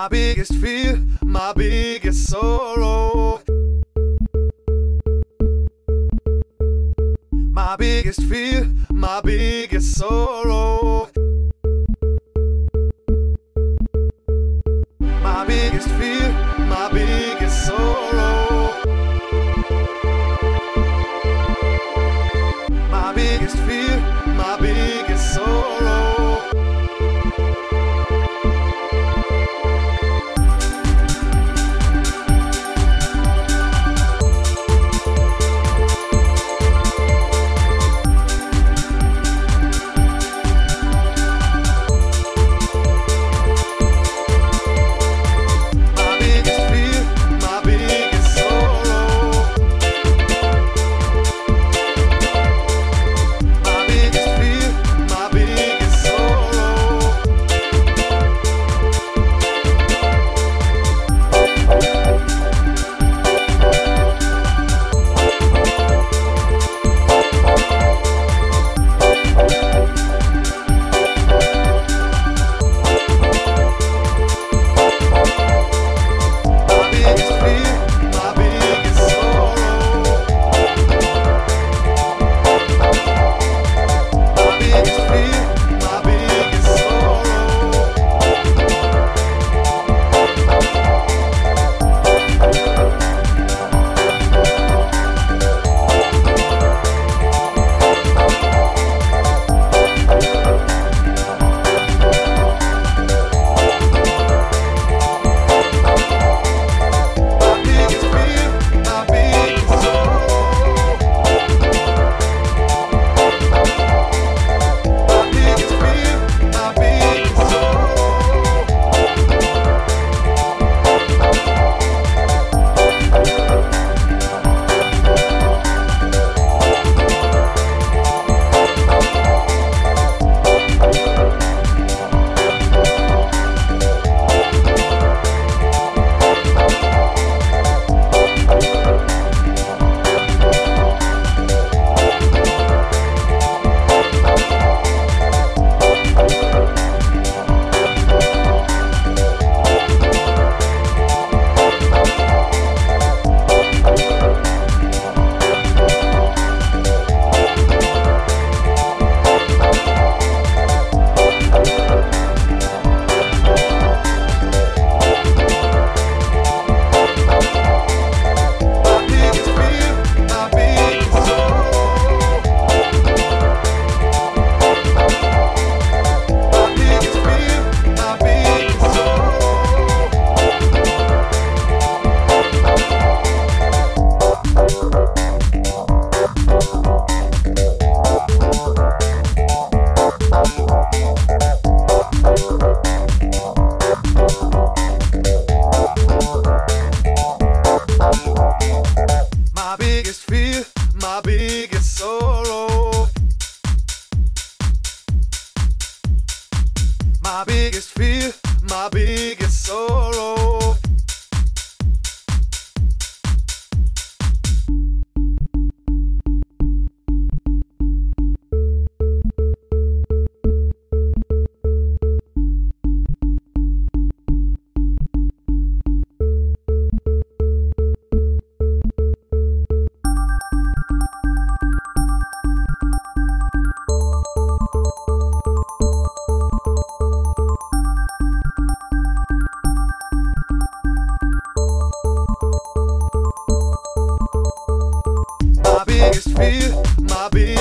My biggest fear, my biggest sorrow. My biggest fear, my biggest sorrow. sorrow. My biggest fear, my biggest sorrow. always feel my beat.